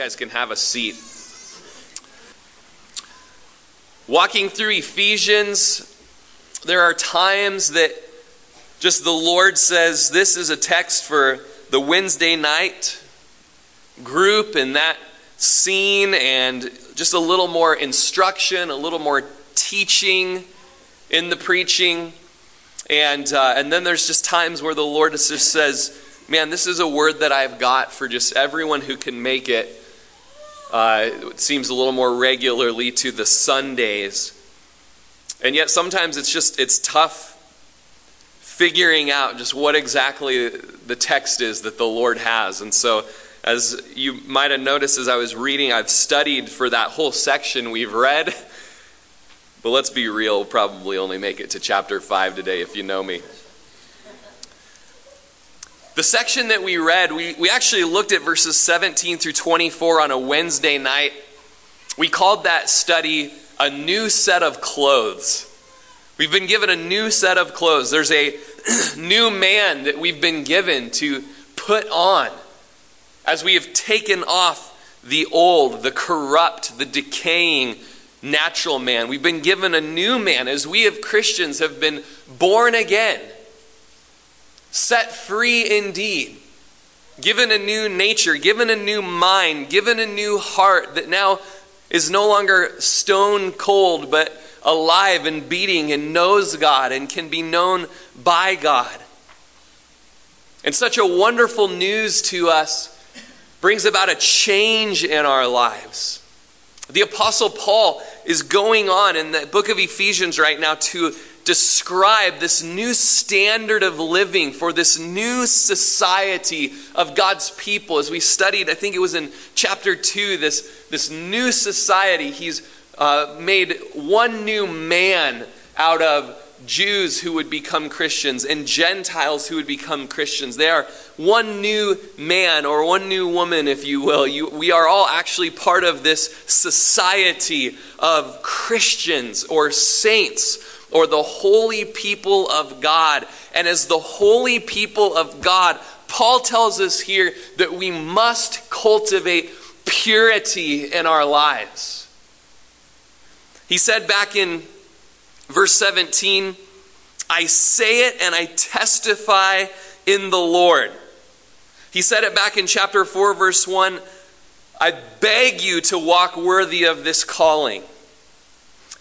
guys can have a seat. Walking through Ephesians, there are times that just the Lord says, This is a text for the Wednesday night group and that scene, and just a little more instruction, a little more teaching in the preaching. And, uh, and then there's just times where the Lord just says, Man, this is a word that I've got for just everyone who can make it uh, it seems a little more regularly to the Sundays. And yet sometimes it's just it's tough figuring out just what exactly the text is that the Lord has. And so as you might have noticed as I was reading, I've studied for that whole section we've read. But let's be real, we'll probably only make it to chapter 5 today if you know me. The section that we read, we, we actually looked at verses 17 through 24 on a Wednesday night. We called that study a new set of clothes. We've been given a new set of clothes. There's a new man that we've been given to put on as we have taken off the old, the corrupt, the decaying natural man. We've been given a new man as we, as Christians, have been born again set free indeed, given a new nature, given a new mind, given a new heart that now is no longer stone cold, but alive and beating and knows God and can be known by God. And such a wonderful news to us brings about a change in our lives. The Apostle Paul is going on in the book of Ephesians right now to describe this new standard of living for this new society of God's people. As we studied, I think it was in chapter 2, this, this new society, he's uh, made one new man out of Jews who would become Christians and Gentiles who would become Christians. They are one new man or one new woman, if you will. You, we are all actually part of this society of Christians or saints or the holy people of God. And as the holy people of God, Paul tells us here that we must cultivate purity in our lives. He said back in verse 17, I say it and I testify in the Lord. He said it back in chapter 4, verse 1 I beg you to walk worthy of this calling.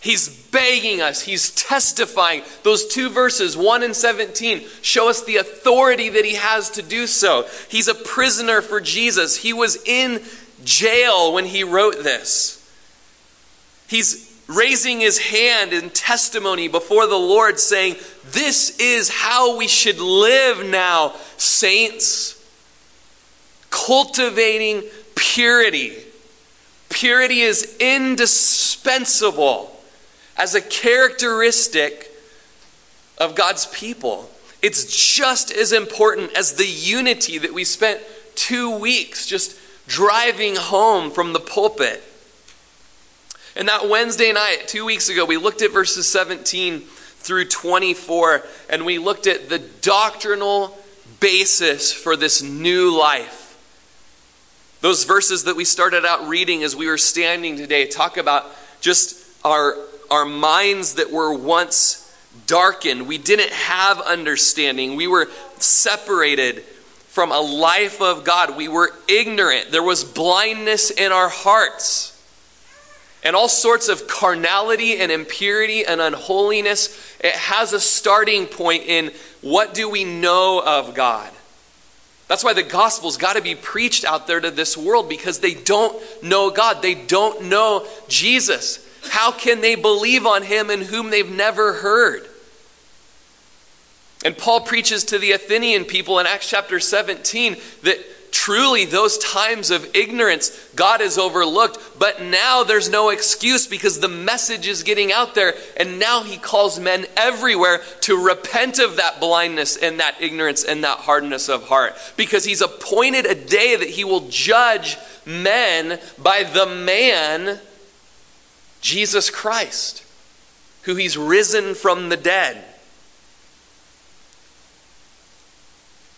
He's begging us, he's testifying. Those two verses, 1 and 17, show us the authority that he has to do so. He's a prisoner for Jesus. He was in jail when he wrote this. He's raising his hand in testimony before the Lord, saying, This is how we should live now, saints. Cultivating purity. Purity is indispensable as a characteristic of God's people. It's just as important as the unity that we spent two weeks just driving home from the pulpit. And that Wednesday night, two weeks ago, we looked at verses 17 through 24, and we looked at the doctrinal basis for this new life. Those verses that we started out reading as we were standing today talk about just our our minds that were once darkened. We didn't have understanding. We were separated from a life of God. We were ignorant. There was blindness in our hearts. And all sorts of carnality and impurity and unholiness. It has a starting point in what do we know of God? That's why the gospel's got to be preached out there to this world because they don't know God. They don't know Jesus. How can they believe on him in whom they've never heard? And Paul preaches to the Athenian people in Acts chapter 17 that truly those times of ignorance God has overlooked, but now there's no excuse because the message is getting out there, and now he calls men everywhere to repent of that blindness and that ignorance and that hardness of heart because he's appointed a day that he will judge men by the man Jesus Christ, who he's risen from the dead.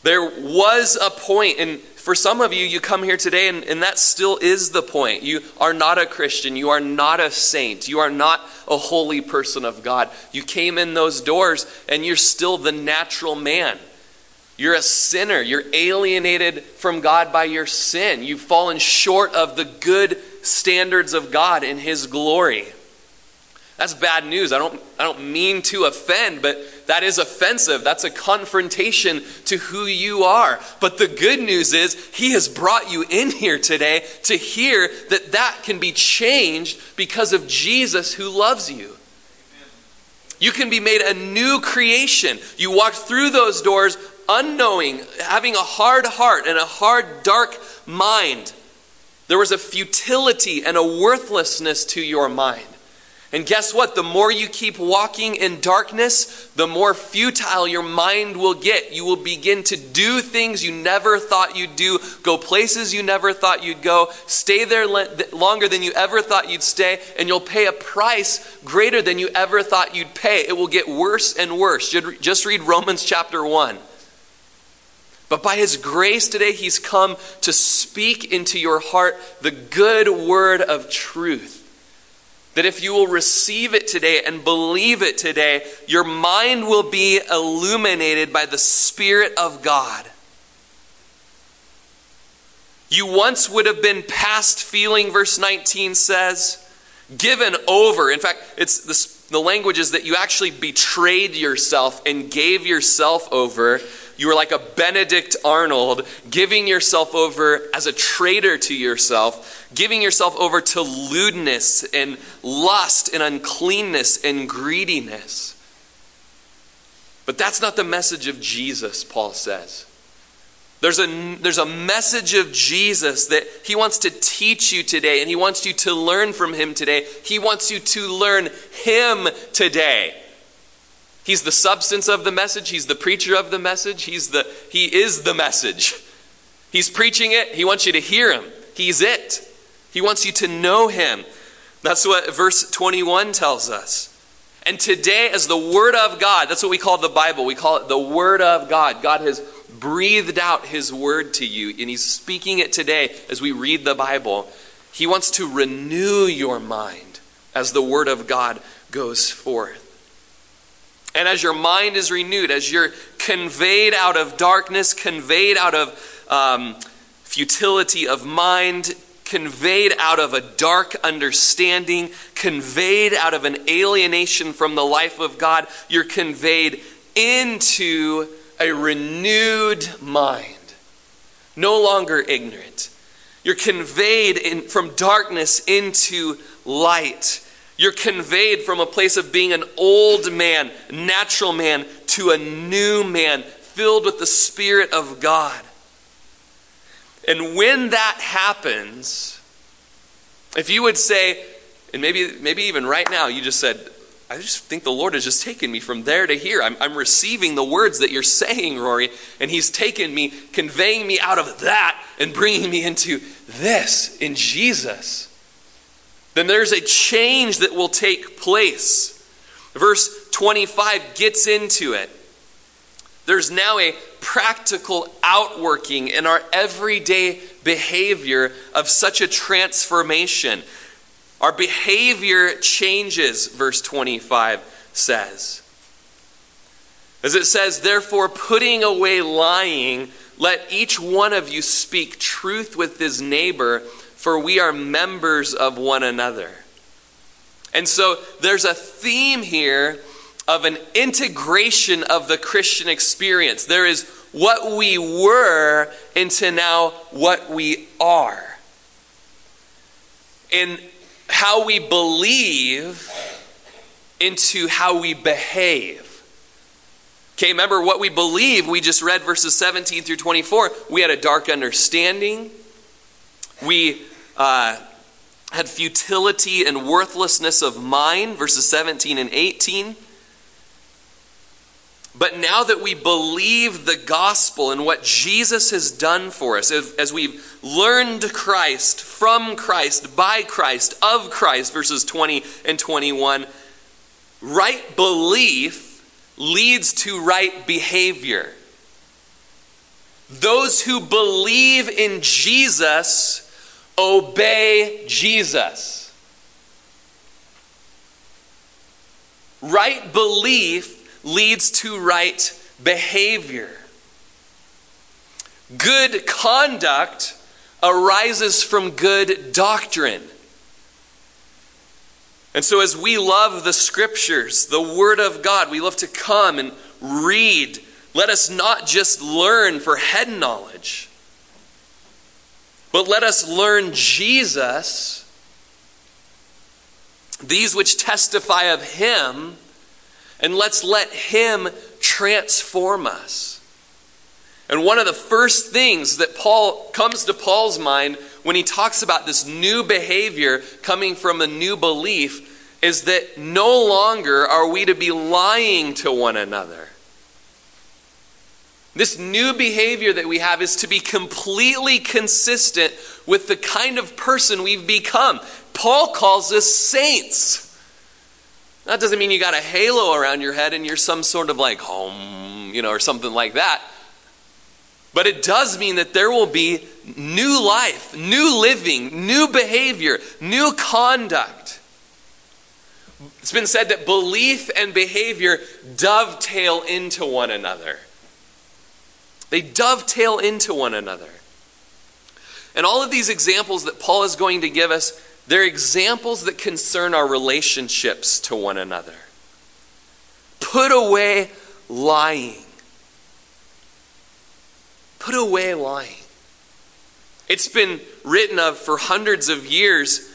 There was a and for some of you, you come here today, and, and that still is the point. You are not a Christian. You are not a saint. You are not a holy person of God. You came in those doors, and you're still the natural man. You're a sinner. You're alienated from God by your sin. You've fallen short of the good standards of God in His glory. That's bad news. I don't, I don't mean to offend, but that is offensive. That's a confrontation to who you are. But the good news is, He has brought you in here today to hear that that can be changed because of Jesus who loves you. You can be made a new creation. You walked through those doors unknowing, having a hard heart and a hard, dark mind. There was a futility and a worthlessness to your mind. And guess what? The more you keep walking in darkness, the more futile your mind will get. You will begin to do things you never thought you'd do, go places you never thought you'd go, stay there longer than you ever thought you'd stay, and you'll pay a price greater than you ever thought you'd pay. It will get worse and worse. Just read Romans chapter 1. But by His grace today, He's come to speak into your heart the good word of truth that if you will receive it today and believe it today, your mind will be illuminated by the Spirit of God. You once would have been past feeling, verse 19 says, given over. In fact, it's this, the language is that you actually betrayed yourself and gave yourself over you were like a Benedict Arnold, giving yourself over as a traitor to yourself, giving yourself over to lewdness and lust and uncleanness and greediness. But that's not the message of Jesus, Paul says. There's a, there's a message of Jesus that he wants to teach you today, and he wants you to learn from him today. He wants you to learn him today. He's the substance of the message. He's the preacher of the message. He's the, he is the message. He's preaching it. He wants you to hear him. He's it. He wants you to know him. That's what verse 21 tells us. And today, as the Word of God, that's what we call the Bible. We call it the Word of God. God has breathed out His Word to you, and He's speaking it today as we read the Bible. He wants to renew your mind as the Word of God goes forth. And as your mind is renewed, as you're conveyed out of darkness, conveyed out of um, futility of mind, conveyed out of a dark understanding, conveyed out of an alienation from the life of God, you're conveyed into a renewed mind, no longer ignorant. You're conveyed in, from darkness into light. You're conveyed from a place of being an old man, natural man, to a new man filled with the Spirit of God. And when that happens, if you would say, and maybe, maybe even right now, you just said, I just think the Lord has just taken me from there to here. I'm, I'm receiving the words that you're saying, Rory, and He's taken me, conveying me out of that and bringing me into this in Jesus then there's a change that will take place. Verse 25 gets into it. There's now a practical outworking in our everyday behavior of such a transformation. Our behavior changes, verse 25 says. As it says, therefore, putting away lying, let each one of you speak truth with his neighbor for we are members of one another. And so there's a theme here of an integration of the Christian experience. There is what we were into now what we are. In how we believe into how we behave. Okay, remember what we believe, we just read verses 17 through 24. We had a dark understanding. We uh, had futility and worthlessness of mind, verses 17 and 18. But now that we believe the gospel and what Jesus has done for us, as we've learned Christ, from Christ, by Christ, of Christ, verses 20 and 21, right belief leads to right behavior. Those who believe in Jesus obey Jesus. Right belief leads to right behavior. Good conduct arises from good doctrine. And so, as we love the scriptures, the Word of God, we love to come and read. Let us not just learn for head knowledge, but let us learn Jesus, these which testify of Him, and let's let Him transform us. And one of the first things that Paul comes to Paul's mind when he talks about this new behavior coming from a new belief is that no longer are we to be lying to one another. This new behavior that we have is to be completely consistent with the kind of person we've become. Paul calls us saints. That doesn't mean you got a halo around your head and you're some sort of like home, you know, or something like that. But it does mean that there will be new life, new living, new behavior, new conduct. It's been said that belief and behavior dovetail into one another. They dovetail into one another. And all of these examples that Paul is going to give us, they're examples that concern our relationships to one another. Put away lying. Put away lying. It's been written of for hundreds of years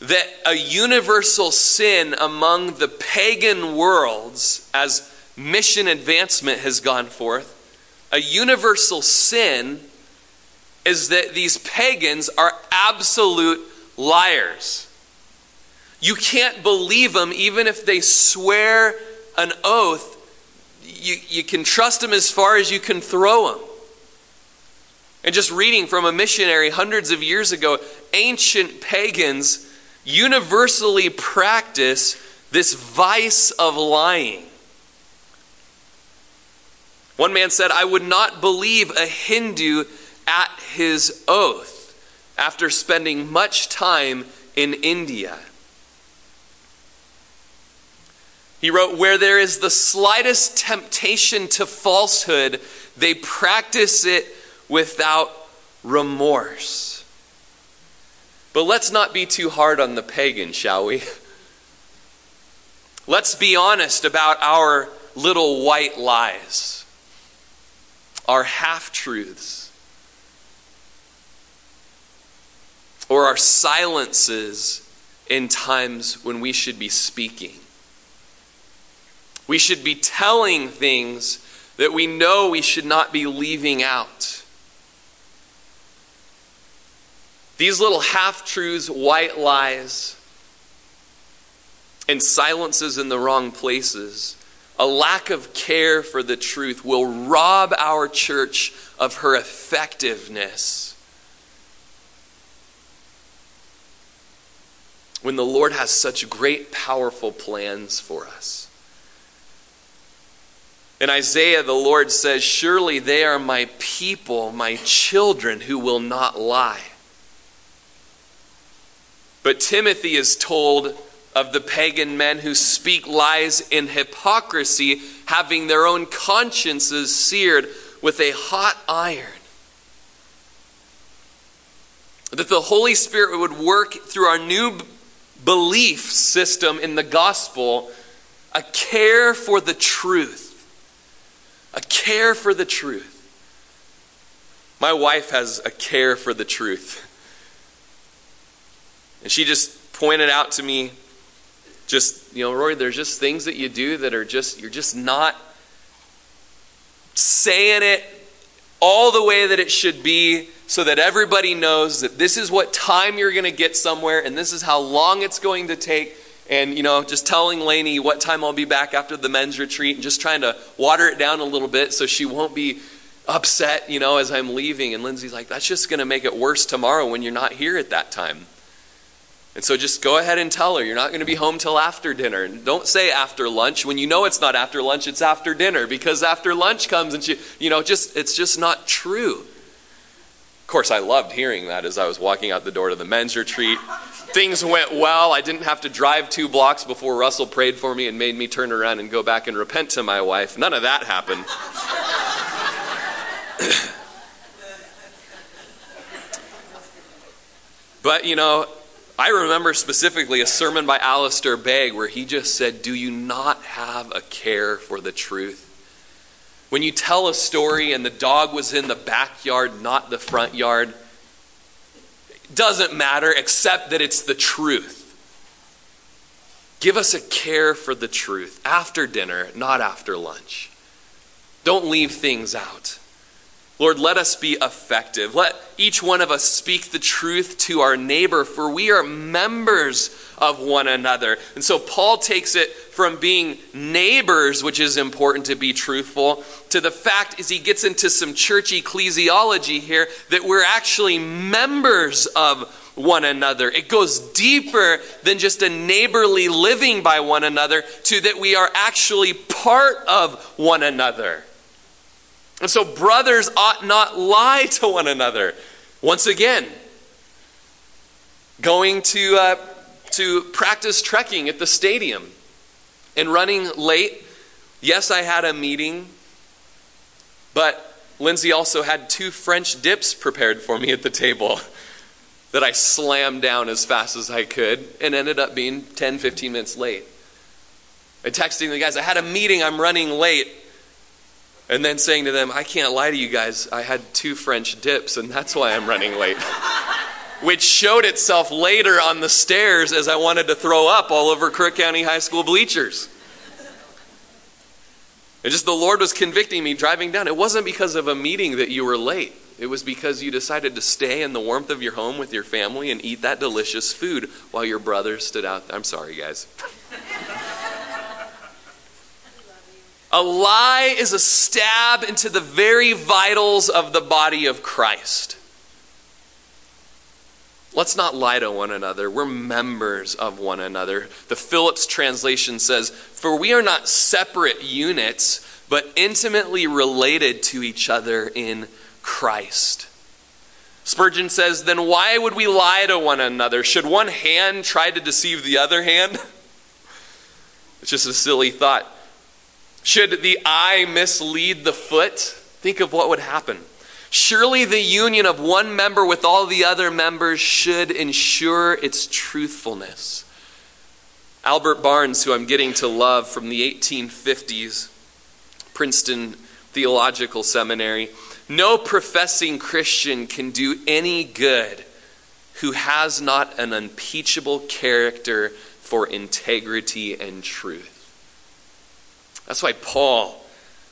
that a universal sin among the pagan worlds, as mission advancement has gone forth, a universal sin is that these pagans are absolute liars. You can't believe them even if they swear an oath. You, you can trust them as far as you can throw them. And just reading from a missionary hundreds of years ago, ancient pagans universally practice this vice of lying. One man said, I would not believe a Hindu at his oath after spending much time in India. He wrote, Where there is the slightest temptation to falsehood, they practice it without remorse. But let's not be too hard on the pagan, shall we? Let's be honest about our little white lies, our half truths, or our silences in times when we should be speaking. We should be telling things that we know we should not be leaving out. These little half truths, white lies, and silences in the wrong places, a lack of care for the truth will rob our church of her effectiveness. When the Lord has such great, powerful plans for us. In Isaiah, the Lord says, Surely they are my people, my children, who will not lie. But Timothy is told of the pagan men who speak lies in hypocrisy, having their own consciences seared with a hot iron. That the Holy Spirit would work through our new belief system in the gospel a care for the truth. A care for the truth. My wife has a care for the truth. And she just pointed out to me, just, you know, Rory, there's just things that you do that are just, you're just not saying it all the way that it should be so that everybody knows that this is what time you're going to get somewhere and this is how long it's going to take. And, you know, just telling Lainey what time I'll be back after the men's retreat and just trying to water it down a little bit so she won't be upset, you know, as I'm leaving. And Lindsay's like, that's just going to make it worse tomorrow when you're not here at that time. And so just go ahead and tell her you're not going to be home till after dinner. And Don't say after lunch when you know it's not after lunch, it's after dinner because after lunch comes and she, you know, just it's just not true. Of course, I loved hearing that as I was walking out the door to the men's retreat. Things went well. I didn't have to drive two blocks before Russell prayed for me and made me turn around and go back and repent to my wife. None of that happened. but, you know, I remember specifically a sermon by Alistair Begg where he just said, Do you not have a care for the truth? When you tell a story and the dog was in the backyard, not the front yard, it doesn't matter except that it's the truth. Give us a care for the truth after dinner, not after lunch. Don't leave things out. Lord, let us be effective. Let each one of us speak the truth to our neighbor, for we are members of one another. And so Paul takes it from being neighbors, which is important to be truthful, to the fact as he gets into some church ecclesiology here that we're actually members of one another. It goes deeper than just a neighborly living by one another to that we are actually part of one another. And so, brothers ought not lie to one another. Once again, going to, uh, to practice trekking at the stadium and running late. Yes, I had a meeting, but Lindsay also had two French dips prepared for me at the table that I slammed down as fast as I could and ended up being 10, 15 minutes late. And texting the guys, I had a meeting, I'm running late. And then saying to them, I can't lie to you guys, I had two French dips, and that's why I'm running late. Which showed itself later on the stairs as I wanted to throw up all over Crook County High School bleachers. And just the Lord was convicting me driving down. It wasn't because of a meeting that you were late. It was because you decided to stay in the warmth of your home with your family and eat that delicious food while your brothers stood out. I'm sorry, guys. A lie is a stab into the very vitals of the body of Christ. Let's not lie to one another. We're members of one another. The Phillips translation says, For we are not separate units, but intimately related to each other in Christ. Spurgeon says, Then why would we lie to one another? Should one hand try to deceive the other hand? It's just a silly thought. Should the eye mislead the foot? Think of what would happen. Surely the union of one member with all the other members should ensure its truthfulness. Albert Barnes, who I'm getting to love from the 1850s, Princeton Theological Seminary, no professing Christian can do any good who has not an unimpeachable character for integrity and truth. That's why Paul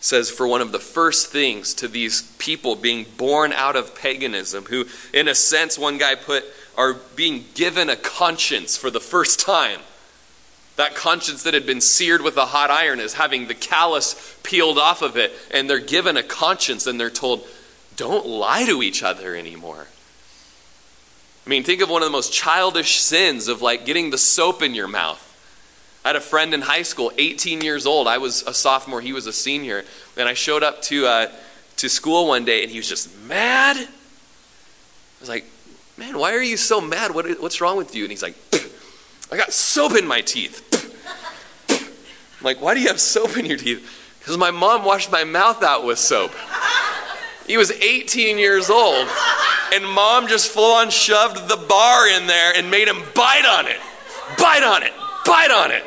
says, for one of the first things to these people being born out of paganism, who, in a sense, one guy put, are being given a conscience for the first time. That conscience that had been seared with a hot iron is having the callus peeled off of it, and they're given a conscience and they're told, don't lie to each other anymore. I mean, think of one of the most childish sins of like getting the soap in your mouth. I had a friend in high school, 18 years old. I was a sophomore, he was a senior. And I showed up to, uh, to school one day and he was just mad. I was like, man, why are you so mad? What, what's wrong with you? And he's like, I got soap in my teeth. I'm like, why do you have soap in your teeth? Because my mom washed my mouth out with soap. He was 18 years old, and mom just full on shoved the bar in there and made him bite on it. Bite on it. Bite on it.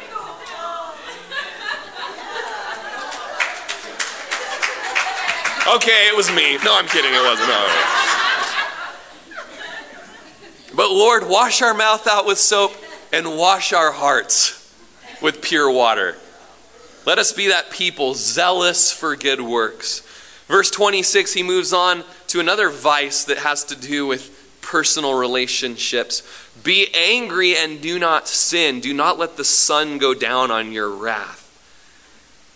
Okay, it was me. No, I'm kidding. It wasn't. No. But Lord, wash our mouth out with soap and wash our hearts with pure water. Let us be that people zealous for good works. Verse 26, he moves on to another vice that has to do with personal relationships. Be angry and do not sin. Do not let the sun go down on your wrath.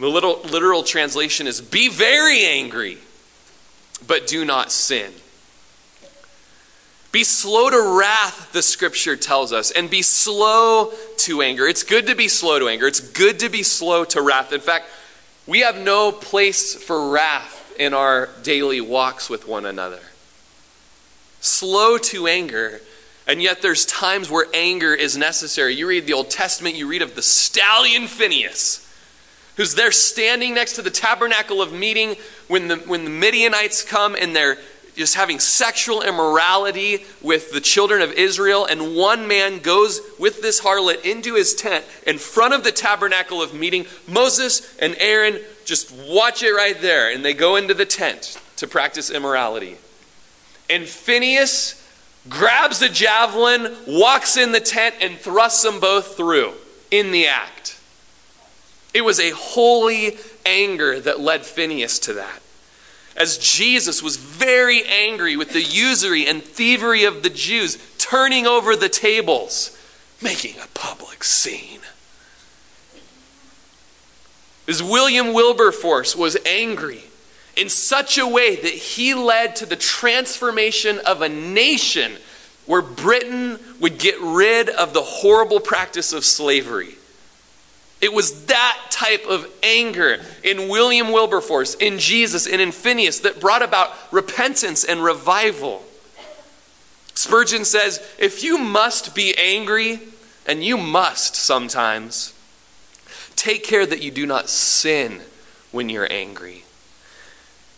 The little, literal translation is be very angry, but do not sin. Be slow to wrath, the scripture tells us, and be slow to anger. It's good to be slow to anger. It's good to be slow to wrath. In fact, we have no place for wrath in our daily walks with one another. Slow to anger, and yet there's times where anger is necessary. You read the Old Testament, you read of the stallion Phineas, who's there standing next to the tabernacle of meeting when the, when the Midianites come and they're just having sexual immorality with the children of Israel. And one man goes with this harlot into his tent in front of the tabernacle of meeting. Moses and Aaron just watch it right there. And they go into the tent to practice immorality. And Phineas grabs a javelin, walks in the tent, and thrusts them both through in the act. It was a holy anger that led Phineas to that as Jesus was very angry with the usury and thievery of the Jews, turning over the tables, making a public scene. As William Wilberforce was angry in such a way that he led to the transformation of a nation where Britain would get rid of the horrible practice of slavery. It was that type of anger in William Wilberforce, in Jesus, and in Phineas that brought about repentance and revival. Spurgeon says, If you must be angry, and you must sometimes, take care that you do not sin when you're angry.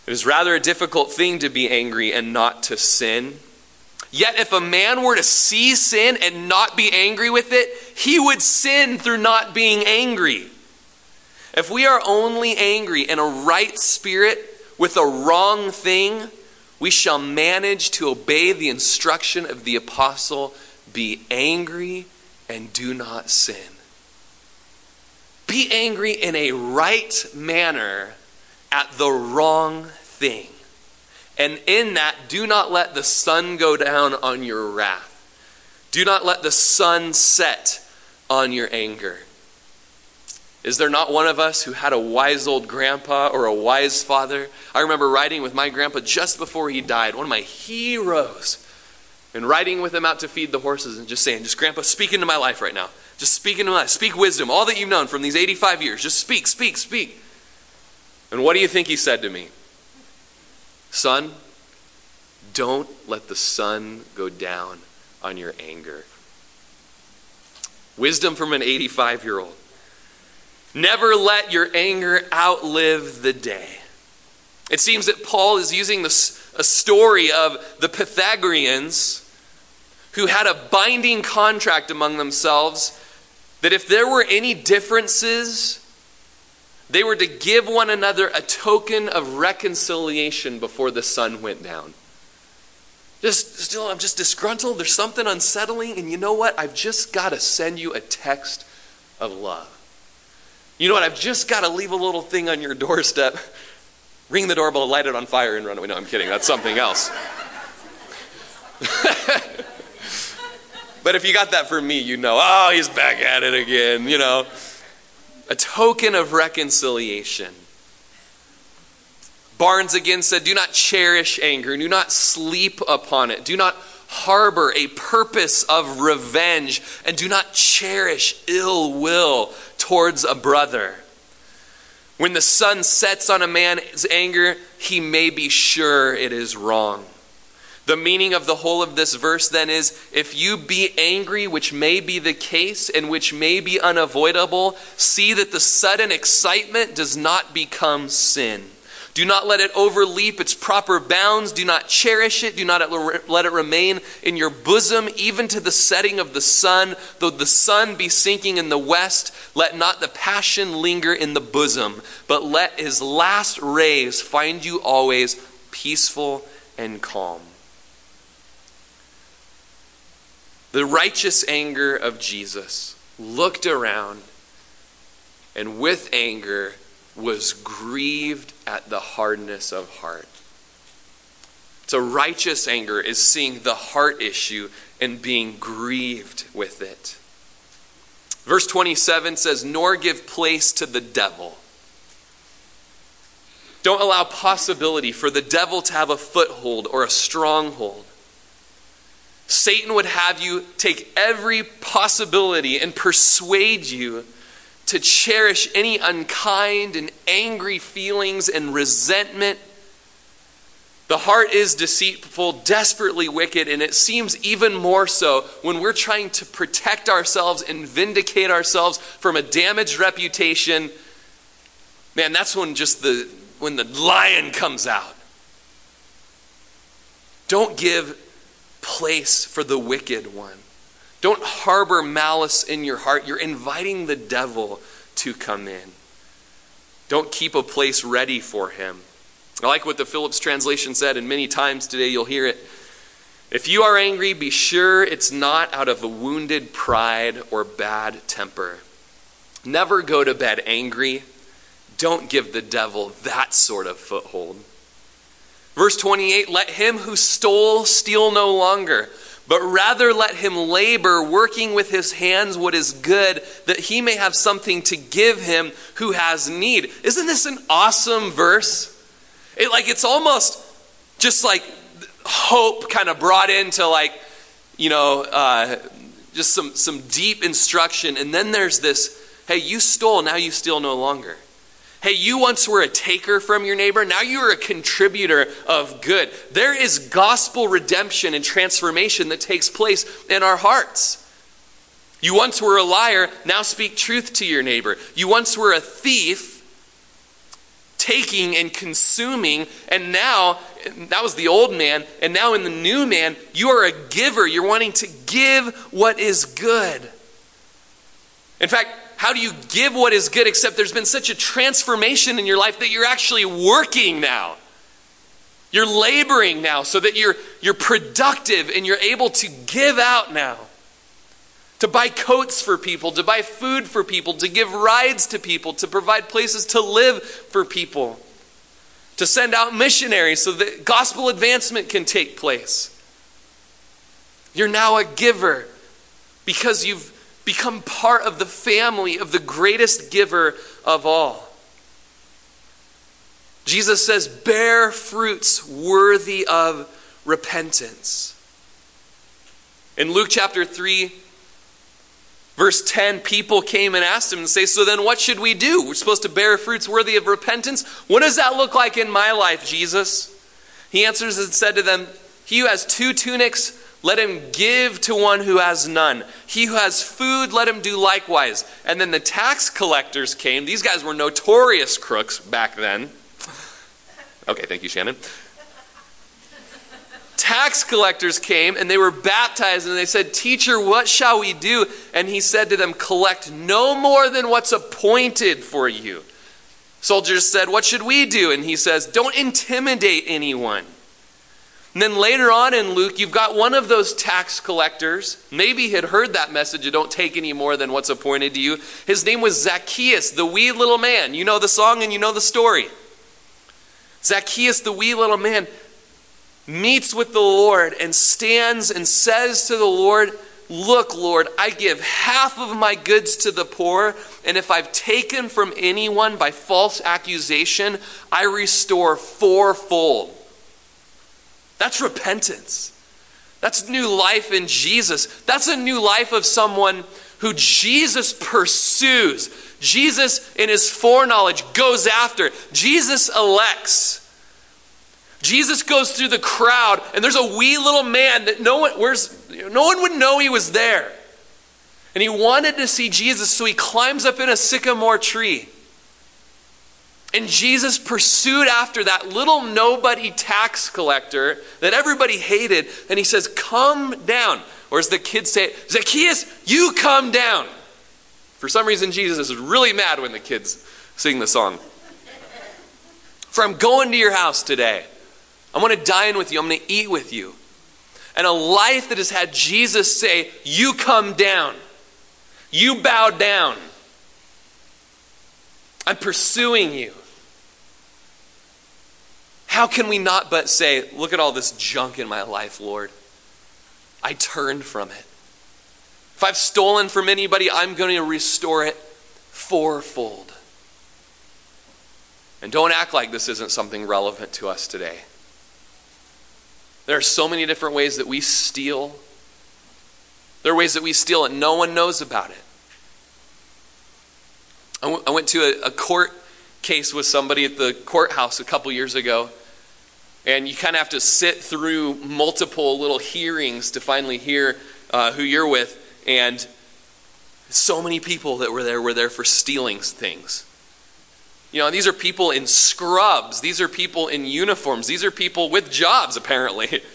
It is rather a difficult thing to be angry and not to sin. Yet, if a man were to see sin and not be angry with it, he would sin through not being angry. If we are only angry in a right spirit with a wrong thing, we shall manage to obey the instruction of the apostle be angry and do not sin. Be angry in a right manner at the wrong thing. And in that, do not let the sun go down on your wrath. Do not let the sun set on your anger. Is there not one of us who had a wise old grandpa or a wise father? I remember riding with my grandpa just before he died, one of my heroes, and riding with him out to feed the horses and just saying, just grandpa, speak into my life right now. Just speak into my life. Speak wisdom, all that you've known from these 85 years. Just speak, speak, speak. And what do you think he said to me? Son, don't let the sun go down on your anger. Wisdom from an 85 year old. Never let your anger outlive the day. It seems that Paul is using this, a story of the Pythagoreans who had a binding contract among themselves that if there were any differences they were to give one another a token of reconciliation before the sun went down. Just still, I'm just disgruntled. There's something unsettling. And you know what? I've just got to send you a text of love. You know what? I've just got to leave a little thing on your doorstep. Ring the doorbell, light it on fire, and run away. No, I'm kidding. That's something else. but if you got that for me, you know, oh, he's back at it again, you know a token of reconciliation. Barnes again said, Do not cherish anger, do not sleep upon it, do not harbor a purpose of revenge, and do not cherish ill will towards a brother. When the sun sets on a man's anger, he may be sure it is wrong. The meaning of the whole of this verse then is if you be angry, which may be the case and which may be unavoidable, see that the sudden excitement does not become sin. Do not let it overleap its proper bounds. Do not cherish it. Do not let it remain in your bosom, even to the setting of the sun. Though the sun be sinking in the west, let not the passion linger in the bosom, but let his last rays find you always peaceful and calm. The righteous anger of Jesus looked around and with anger was grieved at the hardness of heart. So, righteous anger is seeing the heart issue and being grieved with it. Verse 27 says, Nor give place to the devil. Don't allow possibility for the devil to have a foothold or a stronghold. Satan would have you take every possibility and persuade you to cherish any unkind and angry feelings and resentment. The heart is deceitful, desperately wicked, and it seems even more so when we're trying to protect ourselves and vindicate ourselves from a damaged reputation. Man, that's when just the when the lion comes out. Don't give place for the wicked one. Don't harbor malice in your heart. You're inviting the devil to come in. Don't keep a place ready for him. I like what the Phillips translation said, and many times today you'll hear it. If you are angry, be sure it's not out of a wounded pride or bad temper. Never go to bed angry. Don't give the devil that sort of foothold. Verse 28 Let him who stole steal no longer, but rather let him labor, working with his hands what is good, that he may have something to give him who has need. Isn't this an awesome verse? It, like it's almost just like hope kind of brought into like, you know, uh, just some, some deep instruction. And then there's this hey, you stole, now you steal no longer. Hey, you once were a taker from your neighbor, now you are a contributor of good. There is gospel redemption and transformation that takes place in our hearts. You once were a liar, now speak truth to your neighbor. You once were a thief, taking and consuming, and now, that was the old man, and now in the new man, you are a giver. You're wanting to give what is good. In fact, how do you give what is good except there's been such a transformation in your life that you're actually working now? You're laboring now so that you're, you're productive and you're able to give out now. To buy coats for people, to buy food for people, to give rides to people, to provide places to live for people, to send out missionaries so that gospel advancement can take place. You're now a giver because you've Become part of the family of the greatest giver of all. Jesus says, bear fruits worthy of repentance. In Luke chapter 3, verse 10, people came and asked him and say, So then what should we do? We're supposed to bear fruits worthy of repentance. What does that look like in my life, Jesus? He answers and said to them, He who has two tunics, let him give to one who has none. He who has food, let him do likewise. And then the tax collectors came. These guys were notorious crooks back then. Okay, thank you, Shannon. tax collectors came and they were baptized and they said, Teacher, what shall we do? And he said to them, Collect no more than what's appointed for you. Soldiers said, What should we do? And he says, Don't intimidate anyone. And then later on in Luke, you've got one of those tax collectors. Maybe had heard that message, you don't take any more than what's appointed to you. His name was Zacchaeus, the wee little man. You know the song and you know the story. Zacchaeus, the wee little man, meets with the Lord and stands and says to the Lord, Look, Lord, I give half of my goods to the poor, and if I've taken from anyone by false accusation, I restore fourfold. That's repentance. That's new life in Jesus. That's a new life of someone who Jesus pursues. Jesus, in his foreknowledge, goes after. Jesus elects. Jesus goes through the crowd, and there's a wee little man that no one, where's, no one would know he was there. And he wanted to see Jesus, so he climbs up in a sycamore tree. And Jesus pursued after that little nobody tax collector that everybody hated. And he says, Come down. Or as the kids say, Zacchaeus, you come down. For some reason, Jesus is really mad when the kids sing the song. For I'm going to your house today. I'm going to dine with you. I'm going to eat with you. And a life that has had Jesus say, You come down. You bow down. I'm pursuing you. How can we not but say, Look at all this junk in my life, Lord? I turned from it. If I've stolen from anybody, I'm going to restore it fourfold. And don't act like this isn't something relevant to us today. There are so many different ways that we steal There are ways that we steal and no one knows about it. I, w- I went to a, a court case with somebody at the courthouse a couple years ago, and you kind of have to sit through multiple little hearings to finally hear uh, who you're with. And so many people that were there were there for stealing things. You know, these are people in scrubs. These are people in uniforms. These are people with jobs, apparently.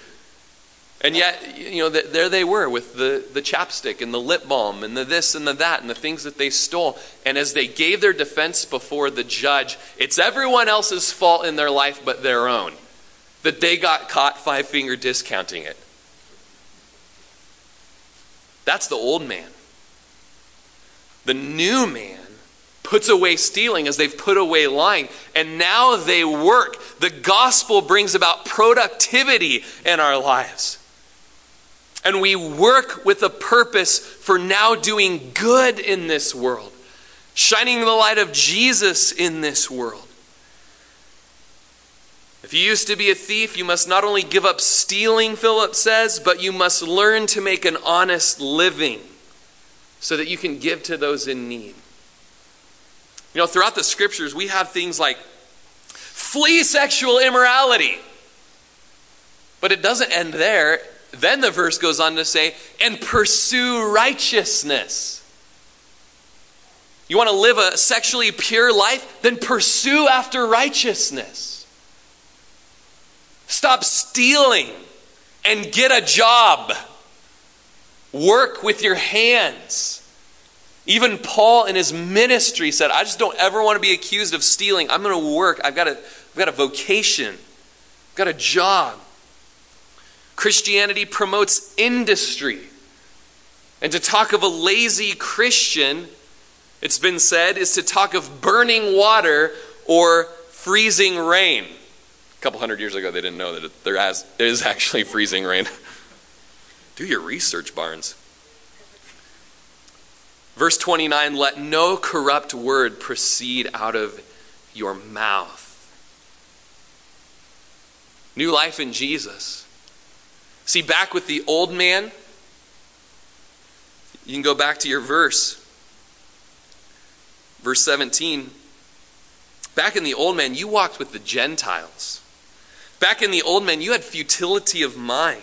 And yet, you know, there they were with the, the chapstick and the lip balm and the this and the that and the things that they stole. And as they gave their defense before the judge, it's everyone else's fault in their life but their own that they got caught five finger discounting it. That's the old man. The new man puts away stealing as they've put away lying, and now they work. The gospel brings about productivity in our lives. And we work with a purpose for now doing good in this world, shining the light of Jesus in this world. If you used to be a thief, you must not only give up stealing, Phillips says, but you must learn to make an honest living so that you can give to those in need. You know, throughout the scriptures, we have things like flee sexual immorality. But it doesn't end there. Then the verse goes on to say, and pursue righteousness. You want to live a sexually pure life? Then pursue after righteousness. Stop stealing and get a job. Work with your hands. Even Paul in his ministry said, I just don't ever want to be accused of stealing. I'm going to work. I've got a, I've got a vocation, I've got a job. Christianity promotes industry. And to talk of a lazy Christian, it's been said, is to talk of burning water or freezing rain. A couple hundred years ago, they didn't know that there is actually freezing rain. Do your research, Barnes. Verse 29 Let no corrupt word proceed out of your mouth. New life in Jesus. See, back with the old man, you can go back to your verse. Verse 17. Back in the old man, you walked with the Gentiles. Back in the old man, you had futility of mind.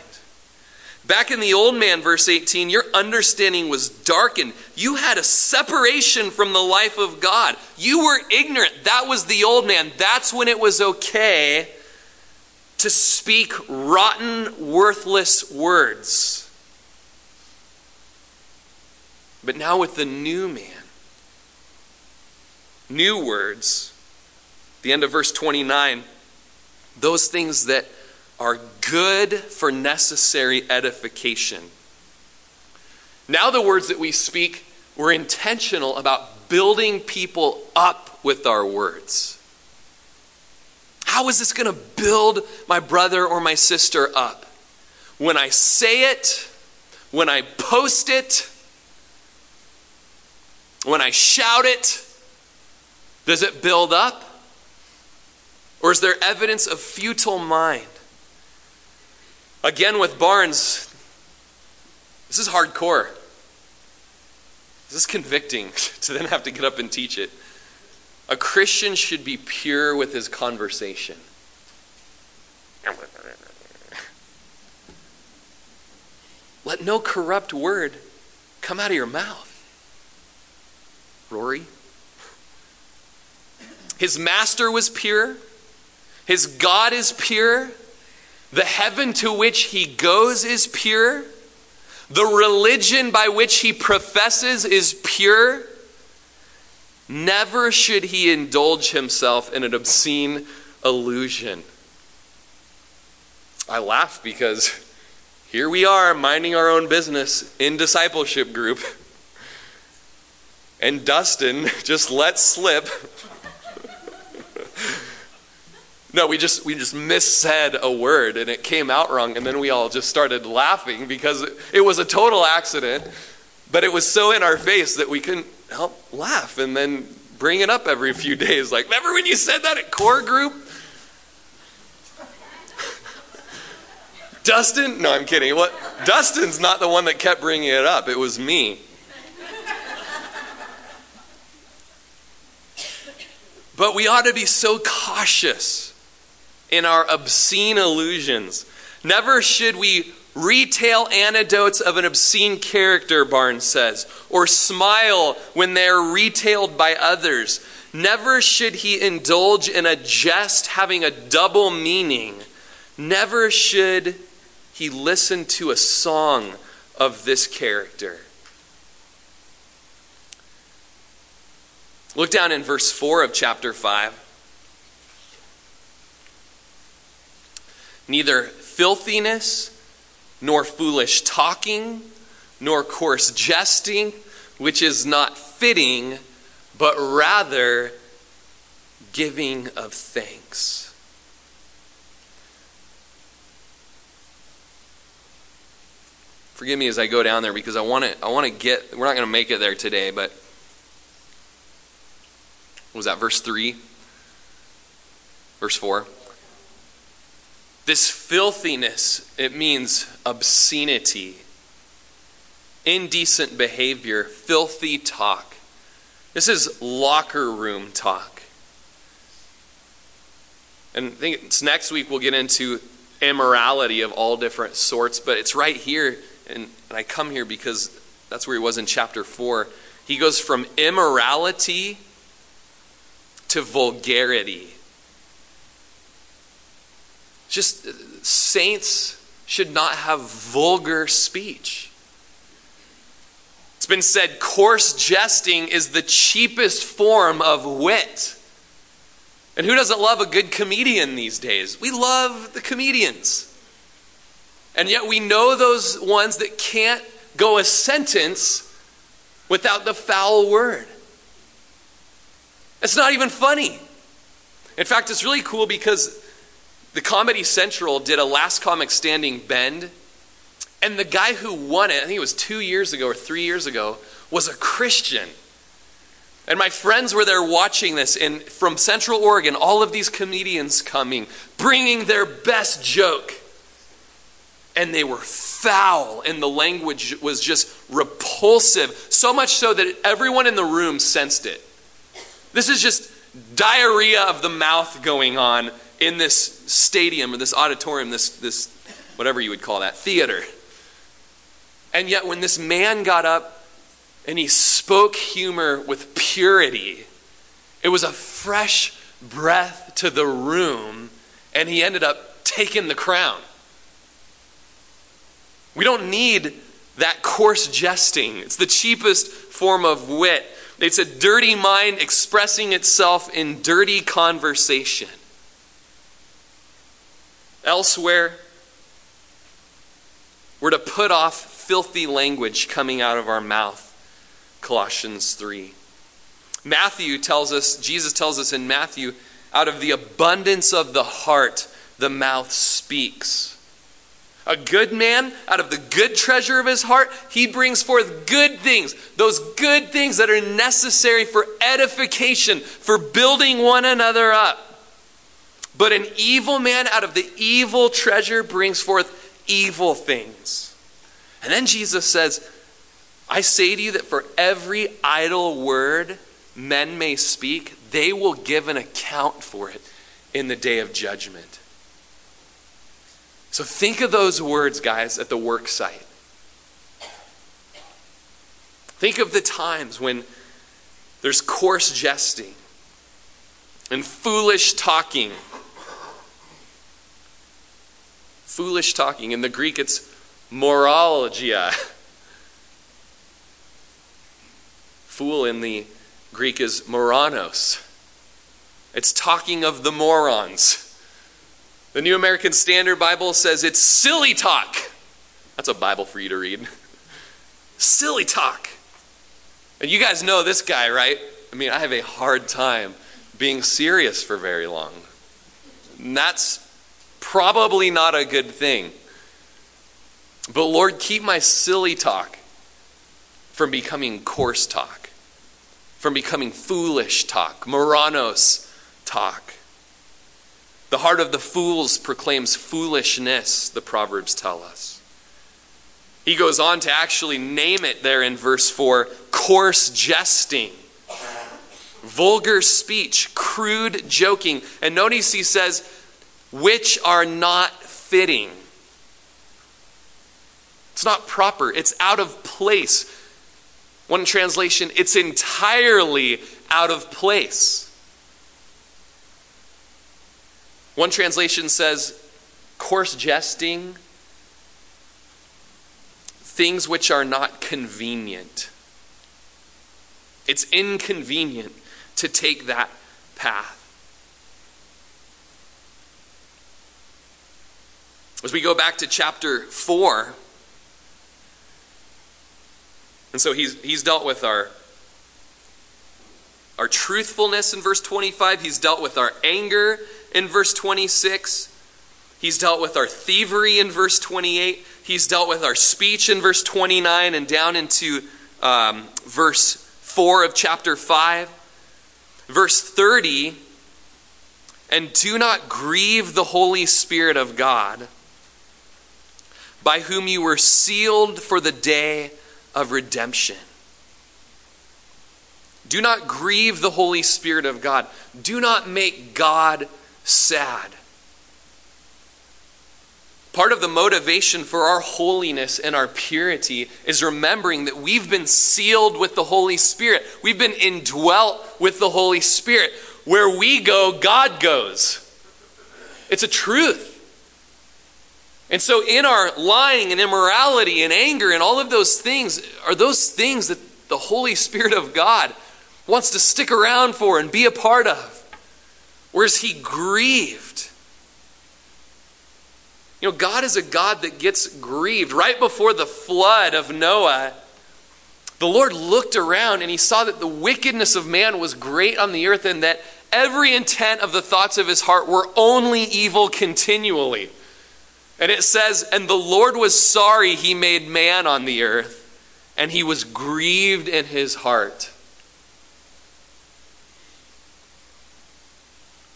Back in the old man, verse 18, your understanding was darkened. You had a separation from the life of God. You were ignorant. That was the old man. That's when it was okay to speak rotten, worthless words. But now, with the new man, new words, the end of verse 29, those things that are good for necessary edification. Now, the words that we speak, we're intentional about building people up with our words. How is this going to build my brother or my sister up? When I say it, when I post it, when I shout it, does it build up? Or is there evidence of futile mind? Again, with Barnes, this is hardcore. This is convicting to then have to get up and teach it. A Christian should be pure with his conversation. Let no corrupt word come out of your mouth. Rory. His master was pure. His God is pure. The heaven to which he goes is pure. The religion by which he professes is pure. Never should he indulge himself in an obscene illusion. I laugh because here we are minding our own business in discipleship group. And Dustin just let slip no, we just we just missaid a word and it came out wrong, and then we all just started laughing because it was a total accident, but it was so in our face that we couldn't help laugh and then bring it up every few days. Like, remember when you said that at core group? Dustin? No, I'm kidding. What? Dustin's not the one that kept bringing it up. It was me. But we ought to be so cautious in our obscene illusions. Never should we retail anecdotes of an obscene character, Barnes says, or smile when they are retailed by others. Never should he indulge in a jest having a double meaning. Never should he listen to a song of this character. Look down in verse 4 of chapter 5. Neither filthiness, nor foolish talking, nor coarse jesting, which is not fitting, but rather giving of thanks. Forgive me as I go down there because I want to I want to get we're not going to make it there today, but was that verse 3? Verse 4. This filthiness, it means obscenity, indecent behavior, filthy talk. This is locker room talk. And I think it's next week we'll get into immorality of all different sorts, but it's right here, and, and I come here because that's where he was in chapter 4. He goes from immorality to vulgarity. Just saints should not have vulgar speech. It's been said coarse jesting is the cheapest form of wit. And who doesn't love a good comedian these days? We love the comedians. And yet we know those ones that can't go a sentence without the foul word. It's not even funny. In fact, it's really cool because the Comedy Central did a Last Comic Standing bend, and the guy who won it, I think it was two years ago or three years ago, was a Christian. And my friends were there watching this, and from Central Oregon, all of these comedians coming, bringing their best joke. And they were foul, and the language was just repulsive, so much so that everyone in the room sensed it. This is just diarrhea of the mouth going on in this stadium or this auditorium, this, this whatever you would call that, theater. And yet, when this man got up and he spoke humor with purity, it was a fresh breath to the room, and he ended up taking the crown. We don't need that coarse jesting, it's the cheapest form of wit. It's a dirty mind expressing itself in dirty conversation. Elsewhere, we're to put off filthy language coming out of our mouth. Colossians 3. Matthew tells us, Jesus tells us in Matthew, out of the abundance of the heart, the mouth speaks. A good man, out of the good treasure of his heart, he brings forth good things. Those good things that are necessary for edification, for building one another up. But an evil man, out of the evil treasure, brings forth evil things. And then Jesus says, I say to you that for every idle word men may speak, they will give an account for it in the day of judgment. So think of those words, guys, at the work site. Think of the times when there's coarse jesting and foolish talking. Foolish talking. In the Greek, it's morologia. Fool in the Greek is moranos. It's talking of the morons. The New American Standard Bible says it's silly talk. That's a Bible for you to read. silly talk. And you guys know this guy, right? I mean, I have a hard time being serious for very long. And that's probably not a good thing. But Lord, keep my silly talk from becoming coarse talk, from becoming foolish talk, moranos talk. The heart of the fools proclaims foolishness, the Proverbs tell us. He goes on to actually name it there in verse 4 coarse jesting, vulgar speech, crude joking. And notice he says, which are not fitting. It's not proper, it's out of place. One translation, it's entirely out of place. One translation says, coarse jesting, things which are not convenient. It's inconvenient to take that path. As we go back to chapter 4, and so he's, he's dealt with our, our truthfulness in verse 25. He's dealt with our anger in verse 26. He's dealt with our thievery in verse 28. He's dealt with our speech in verse 29 and down into um, verse 4 of chapter 5. Verse 30 And do not grieve the Holy Spirit of God, by whom you were sealed for the day of redemption. Do not grieve the Holy Spirit of God. Do not make God sad. Part of the motivation for our holiness and our purity is remembering that we've been sealed with the Holy Spirit. We've been indwelt with the Holy Spirit. Where we go, God goes. It's a truth. And so, in our lying and immorality and anger and all of those things, are those things that the Holy Spirit of God wants to stick around for and be a part of? Or is He grieved? You know, God is a God that gets grieved. Right before the flood of Noah, the Lord looked around and He saw that the wickedness of man was great on the earth and that every intent of the thoughts of his heart were only evil continually. And it says, And the Lord was sorry he made man on the earth, and he was grieved in his heart.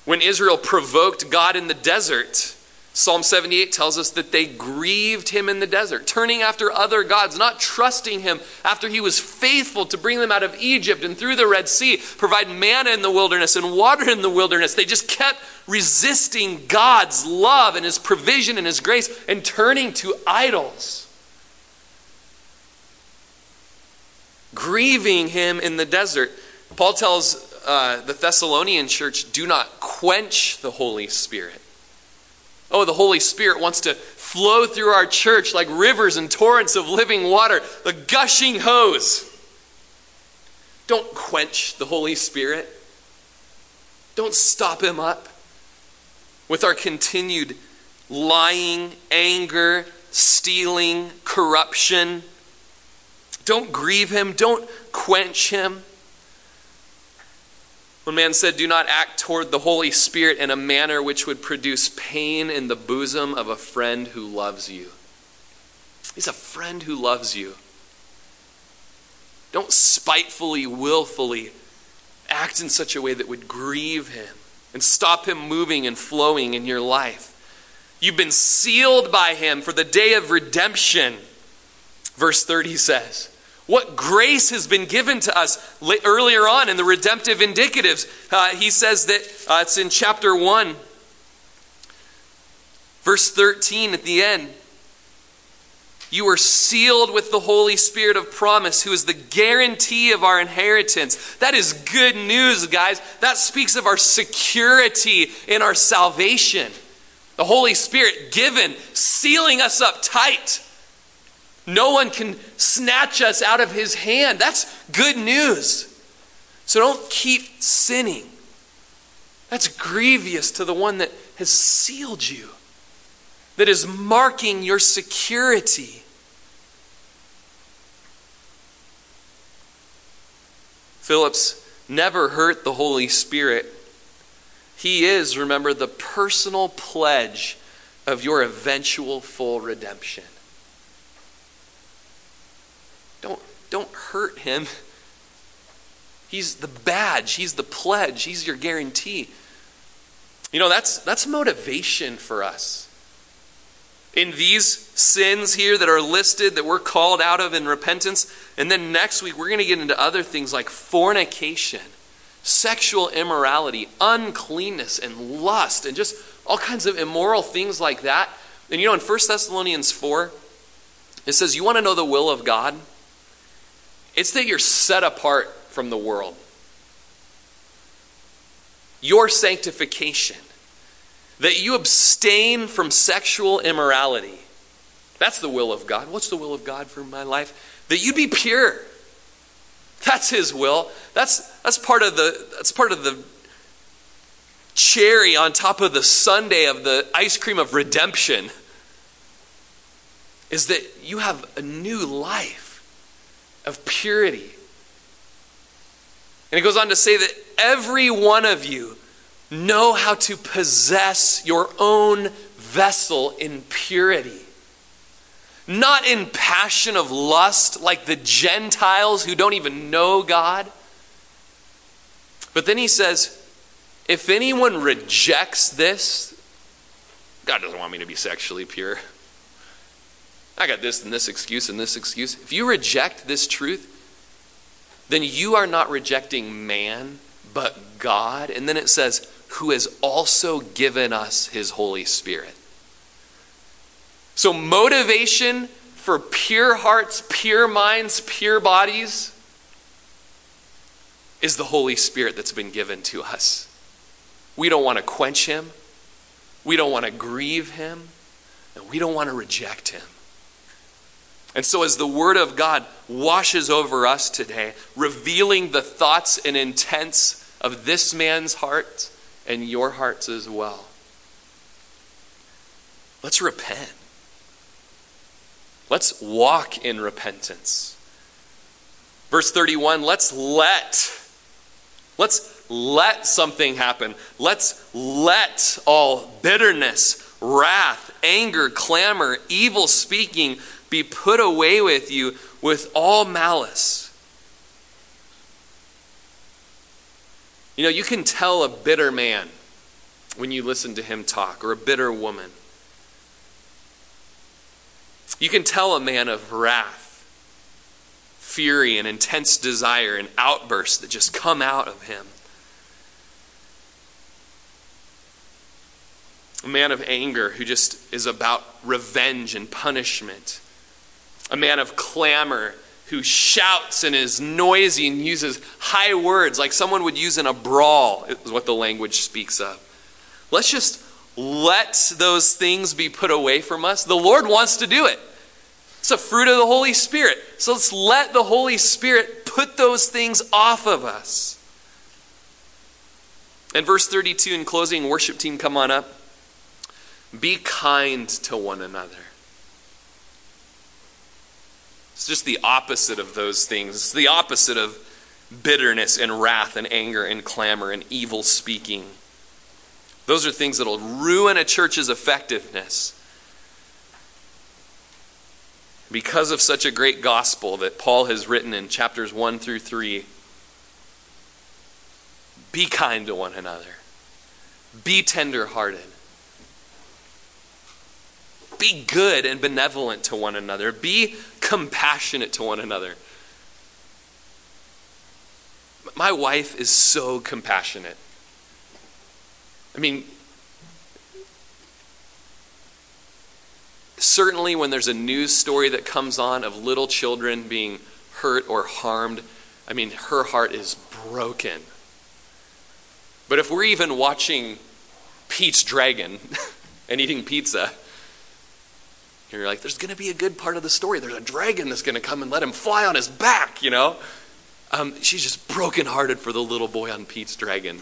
When Israel provoked God in the desert, Psalm 78 tells us that they grieved him in the desert, turning after other gods, not trusting him after he was faithful to bring them out of Egypt and through the Red Sea, provide manna in the wilderness and water in the wilderness. They just kept resisting God's love and his provision and his grace and turning to idols. Grieving him in the desert. Paul tells uh, the Thessalonian church do not quench the Holy Spirit. Oh, the Holy Spirit wants to flow through our church like rivers and torrents of living water, the gushing hose. Don't quench the Holy Spirit. Don't stop him up with our continued lying, anger, stealing, corruption. Don't grieve him. Don't quench him. One man said, Do not act toward the Holy Spirit in a manner which would produce pain in the bosom of a friend who loves you. He's a friend who loves you. Don't spitefully, willfully act in such a way that would grieve him and stop him moving and flowing in your life. You've been sealed by him for the day of redemption. Verse 30 says, what grace has been given to us earlier on in the redemptive indicatives. Uh, he says that uh, it's in chapter 1, verse 13 at the end. You are sealed with the Holy Spirit of promise, who is the guarantee of our inheritance. That is good news, guys. That speaks of our security in our salvation. The Holy Spirit given, sealing us up tight no one can snatch us out of his hand. That's good news. So don't keep sinning. That's grievous to the one that has sealed you, that is marking your security. Phillips never hurt the Holy Spirit. He is, remember, the personal pledge of your eventual full redemption. Don't, hurt him. He's the badge, he's the pledge, he's your guarantee. You know, that's, that's motivation for us. In these sins here that are listed that we're called out of in repentance, and then next week we're going to get into other things like fornication, sexual immorality, uncleanness, and lust, and just all kinds of immoral things like that. And you know, in 1 Thessalonians 4, it says, You want to know the will of God? It's that you're set apart from the world your sanctification, that you abstain from sexual immorality. That's the will of God. What's the will of God for my life? That you be pure. That's his will. That's that's part of the that's part of the cherry on top of the sundae of the ice cream of redemption is that you have a new life of purity. And it goes on to say that every one of you know how to possess your own vessel in purity. Not in passion of lust like the Gentiles who don't even know God. But then he says, if anyone rejects this, God doesn't want me to be sexually pure. I got this and this excuse and this excuse. If you reject this truth, then you are not rejecting man, but God. And then it says, who has also given us his Holy Spirit. So, motivation for pure hearts, pure minds, pure bodies is the Holy Spirit that's been given to us. We don't want to quench him, we don't want to grieve him, and we don't want to reject him. And so, as the Word of God washes over us today, revealing the thoughts and intents of this man's heart and your hearts as well, let's repent. Let's walk in repentance. Verse 31 let's let let's let something happen. Let's let all bitterness, wrath, anger, clamor, evil speaking be put away with you with all malice. You know, you can tell a bitter man when you listen to him talk, or a bitter woman. You can tell a man of wrath, fury, and intense desire and outbursts that just come out of him. A man of anger who just is about revenge and punishment a man of clamor who shouts and is noisy and uses high words like someone would use in a brawl, is what the language speaks of. Let's just let those things be put away from us. The Lord wants to do it. It's a fruit of the Holy Spirit. So let's let the Holy Spirit put those things off of us. And verse 32 in closing, worship team, come on up. Be kind to one another. It's just the opposite of those things. It's the opposite of bitterness and wrath and anger and clamor and evil speaking. Those are things that will ruin a church's effectiveness. Because of such a great gospel that Paul has written in chapters 1 through 3, be kind to one another, be tenderhearted be good and benevolent to one another. Be compassionate to one another. My wife is so compassionate. I mean, certainly when there's a news story that comes on of little children being hurt or harmed, I mean, her heart is broken. But if we're even watching Pete's Dragon and eating pizza, you're like, there's going to be a good part of the story. There's a dragon that's going to come and let him fly on his back, you know? Um, she's just brokenhearted for the little boy on Pete's dragon.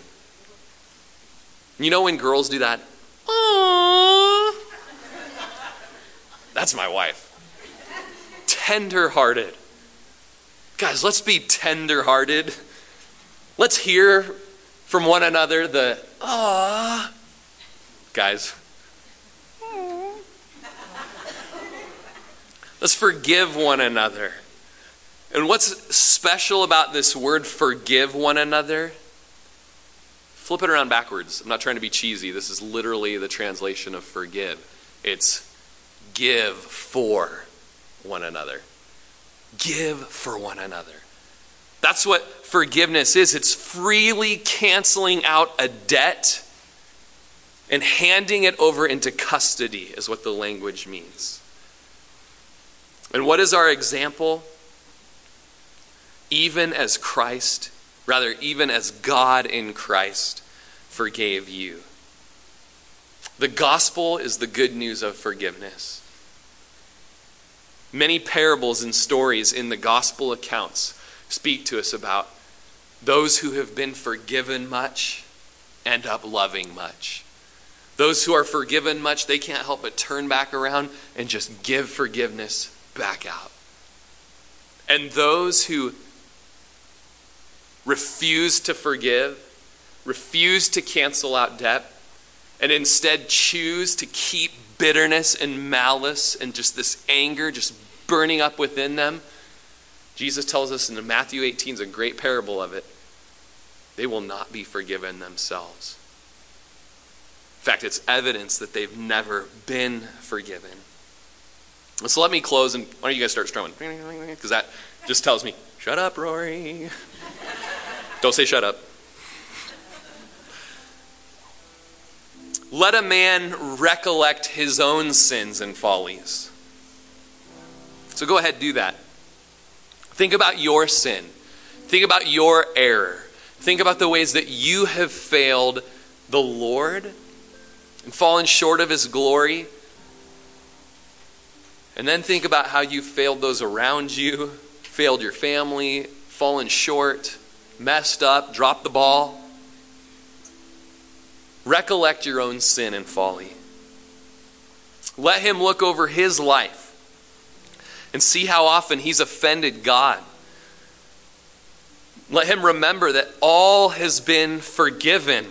You know when girls do that? Aww. That's my wife. Tender hearted. Guys, let's be tender hearted. Let's hear from one another the, ah. Guys, Let's forgive one another. And what's special about this word, forgive one another? Flip it around backwards. I'm not trying to be cheesy. This is literally the translation of forgive. It's give for one another. Give for one another. That's what forgiveness is. It's freely canceling out a debt and handing it over into custody, is what the language means. And what is our example? Even as Christ, rather, even as God in Christ forgave you. The gospel is the good news of forgiveness. Many parables and stories in the gospel accounts speak to us about those who have been forgiven much end up loving much. Those who are forgiven much, they can't help but turn back around and just give forgiveness back out. And those who refuse to forgive, refuse to cancel out debt, and instead choose to keep bitterness and malice and just this anger just burning up within them. Jesus tells us in Matthew 18 is a great parable of it. They will not be forgiven themselves. In fact, it's evidence that they've never been forgiven. So let me close and why don't you guys start strumming? Because that just tells me, shut up, Rory. don't say shut up. Let a man recollect his own sins and follies. So go ahead, do that. Think about your sin. Think about your error. Think about the ways that you have failed the Lord and fallen short of his glory. And then think about how you failed those around you, failed your family, fallen short, messed up, dropped the ball. Recollect your own sin and folly. Let him look over his life and see how often he's offended God. Let him remember that all has been forgiven.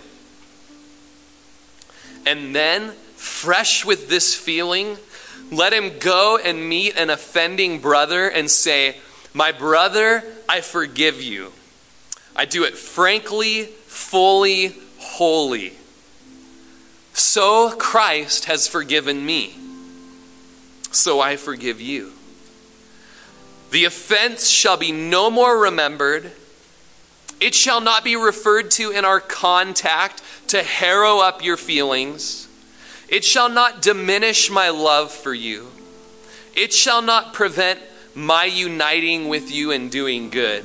And then, fresh with this feeling, let him go and meet an offending brother and say, My brother, I forgive you. I do it frankly, fully, wholly. So Christ has forgiven me. So I forgive you. The offense shall be no more remembered. It shall not be referred to in our contact to harrow up your feelings. It shall not diminish my love for you. It shall not prevent my uniting with you and doing good.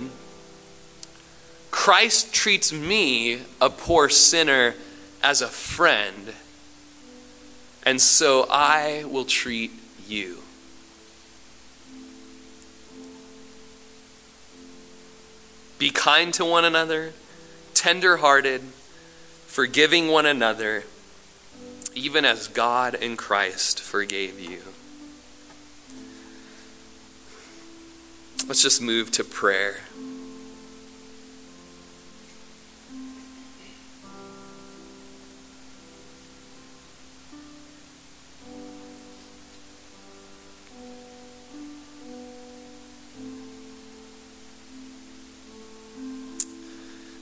Christ treats me, a poor sinner, as a friend and so I will treat you. Be kind to one another, tender hearted, forgiving one another, even as God in Christ forgave you. Let's just move to prayer.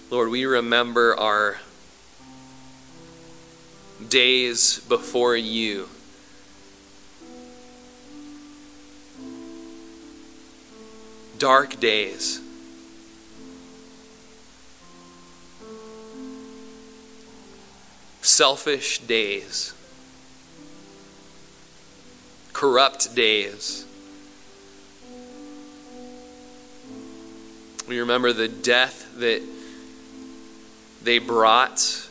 Lord, we remember our days before you. Dark days. Selfish days. Corrupt days. We remember the death that they brought.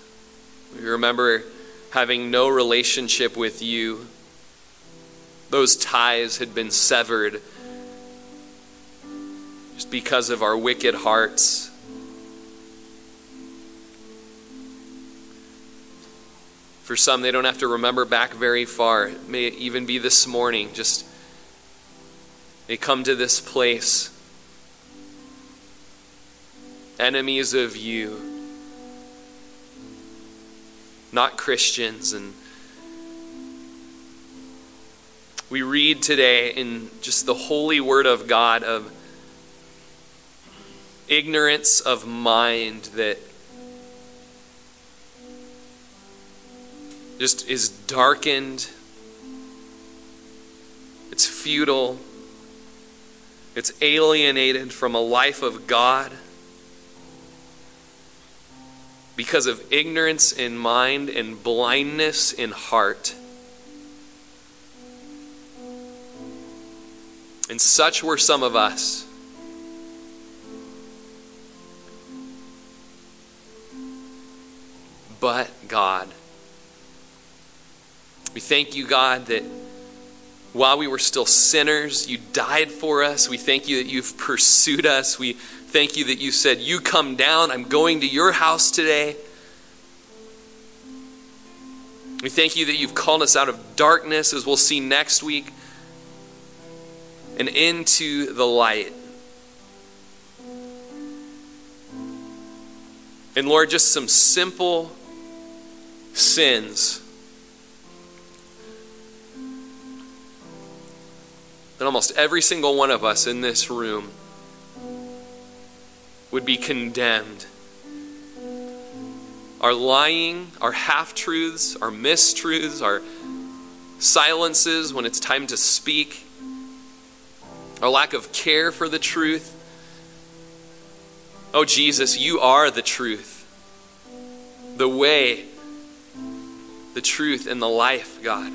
We remember having no relationship with you. Those ties had been severed just because of our wicked hearts. For some, they don't have to remember back very far. It may even be this morning. Just they come to this place, enemies of you not Christians. And we read today in just the holy word of God of ignorance of mind that just is darkened. It's futile. It's alienated from a life of God because of ignorance in mind and blindness in heart. And such were some of us. But God. We thank you, God, that while we were still sinners, you died for us. We thank you that you've pursued us. We thank you that you said, You come down. I'm going to your house today. We thank you that you've called us out of darkness, as we'll see next week, and into the light. And Lord, just some simple sins that almost every single one of us in this room would be condemned. Our lying, our half truths, our mistruths, our silences when it's time to speak, our lack of care for the truth. Oh, Jesus, you are the truth, the way, the truth, and the life, God.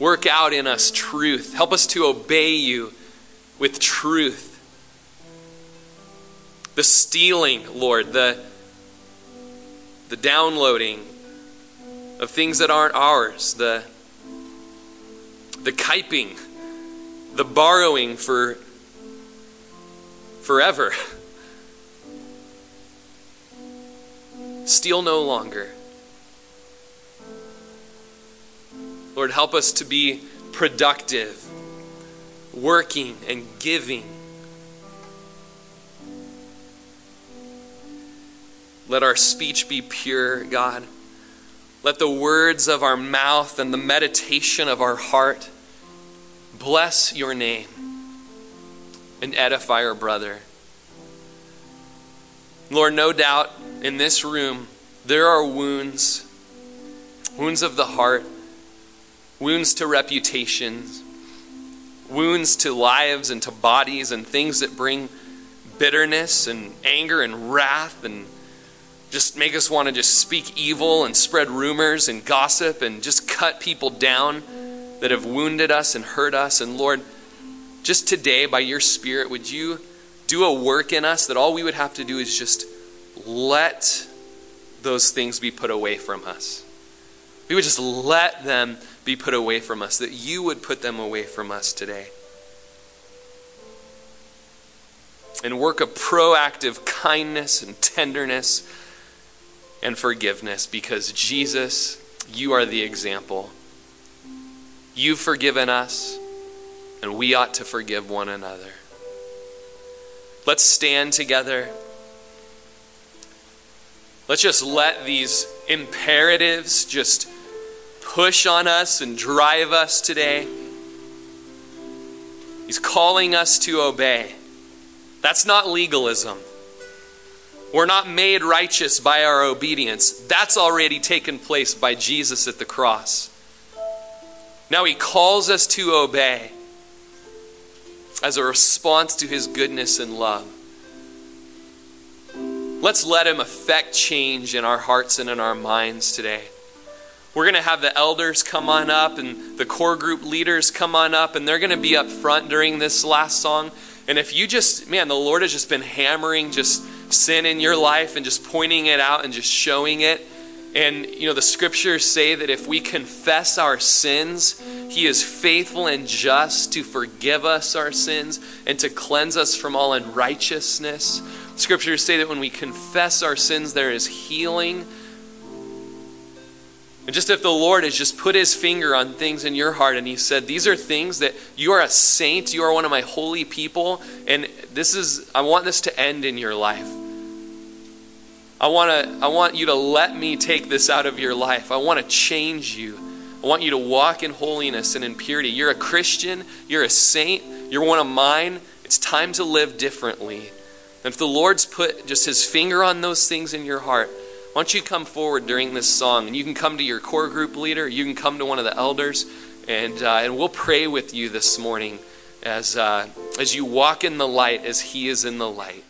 Work out in us truth. Help us to obey you with truth. The stealing, Lord, the, the downloading of things that aren't ours, the, the kiping, the borrowing for forever. Steal no longer. Lord, help us to be productive, working and giving. Let our speech be pure, God. Let the words of our mouth and the meditation of our heart bless your name and edify our brother. Lord, no doubt in this room there are wounds, wounds of the heart wounds to reputations, wounds to lives and to bodies, and things that bring bitterness and anger and wrath and just make us want to just speak evil and spread rumors and gossip and just cut people down that have wounded us and hurt us. And Lord, just today, by your Spirit, would you do a work in us that all we would have to do is just let those things be put away from us? We would just let them be put away from us, that you would put them away from us today. And work a proactive kindness and tenderness and forgiveness because Jesus, you are the example. You've forgiven us, and we ought to forgive one another. Let's stand together. Let's just let these imperatives just push on us and drive us today. He's calling us to obey. That's not legalism. We're not made righteous by our obedience. That's already taken place by Jesus at the cross. Now he calls us to obey as a response to his goodness and love. Let's let him affect change in our hearts and in our minds today. We're going to have the elders come on up and the core group leaders come on up, and they're going to be up front during this last song. And if you just, man, the Lord has just been hammering just sin in your life and just pointing it out and just showing it. And, you know, the scriptures say that if we confess our sins, He is faithful and just to forgive us our sins and to cleanse us from all unrighteousness. Scriptures say that when we confess our sins, there is healing and just if the Lord has just put his finger on things in your heart and he said, These are things that you are a saint, you are one of my holy people, and this is, I want this to end in your life. I want to I want you to let me take this out of your life. I want to change you. I want you to walk in holiness and in purity. You're a Christian, you're a saint, you're one of mine. It's time to live differently. And if the Lord's put just his finger on those things in your heart, why don't you come forward during this song and you can come to your core group leader, you can come to one of the elders, and, uh, and we'll pray with you this morning as, uh, as you walk in the light as He is in the light.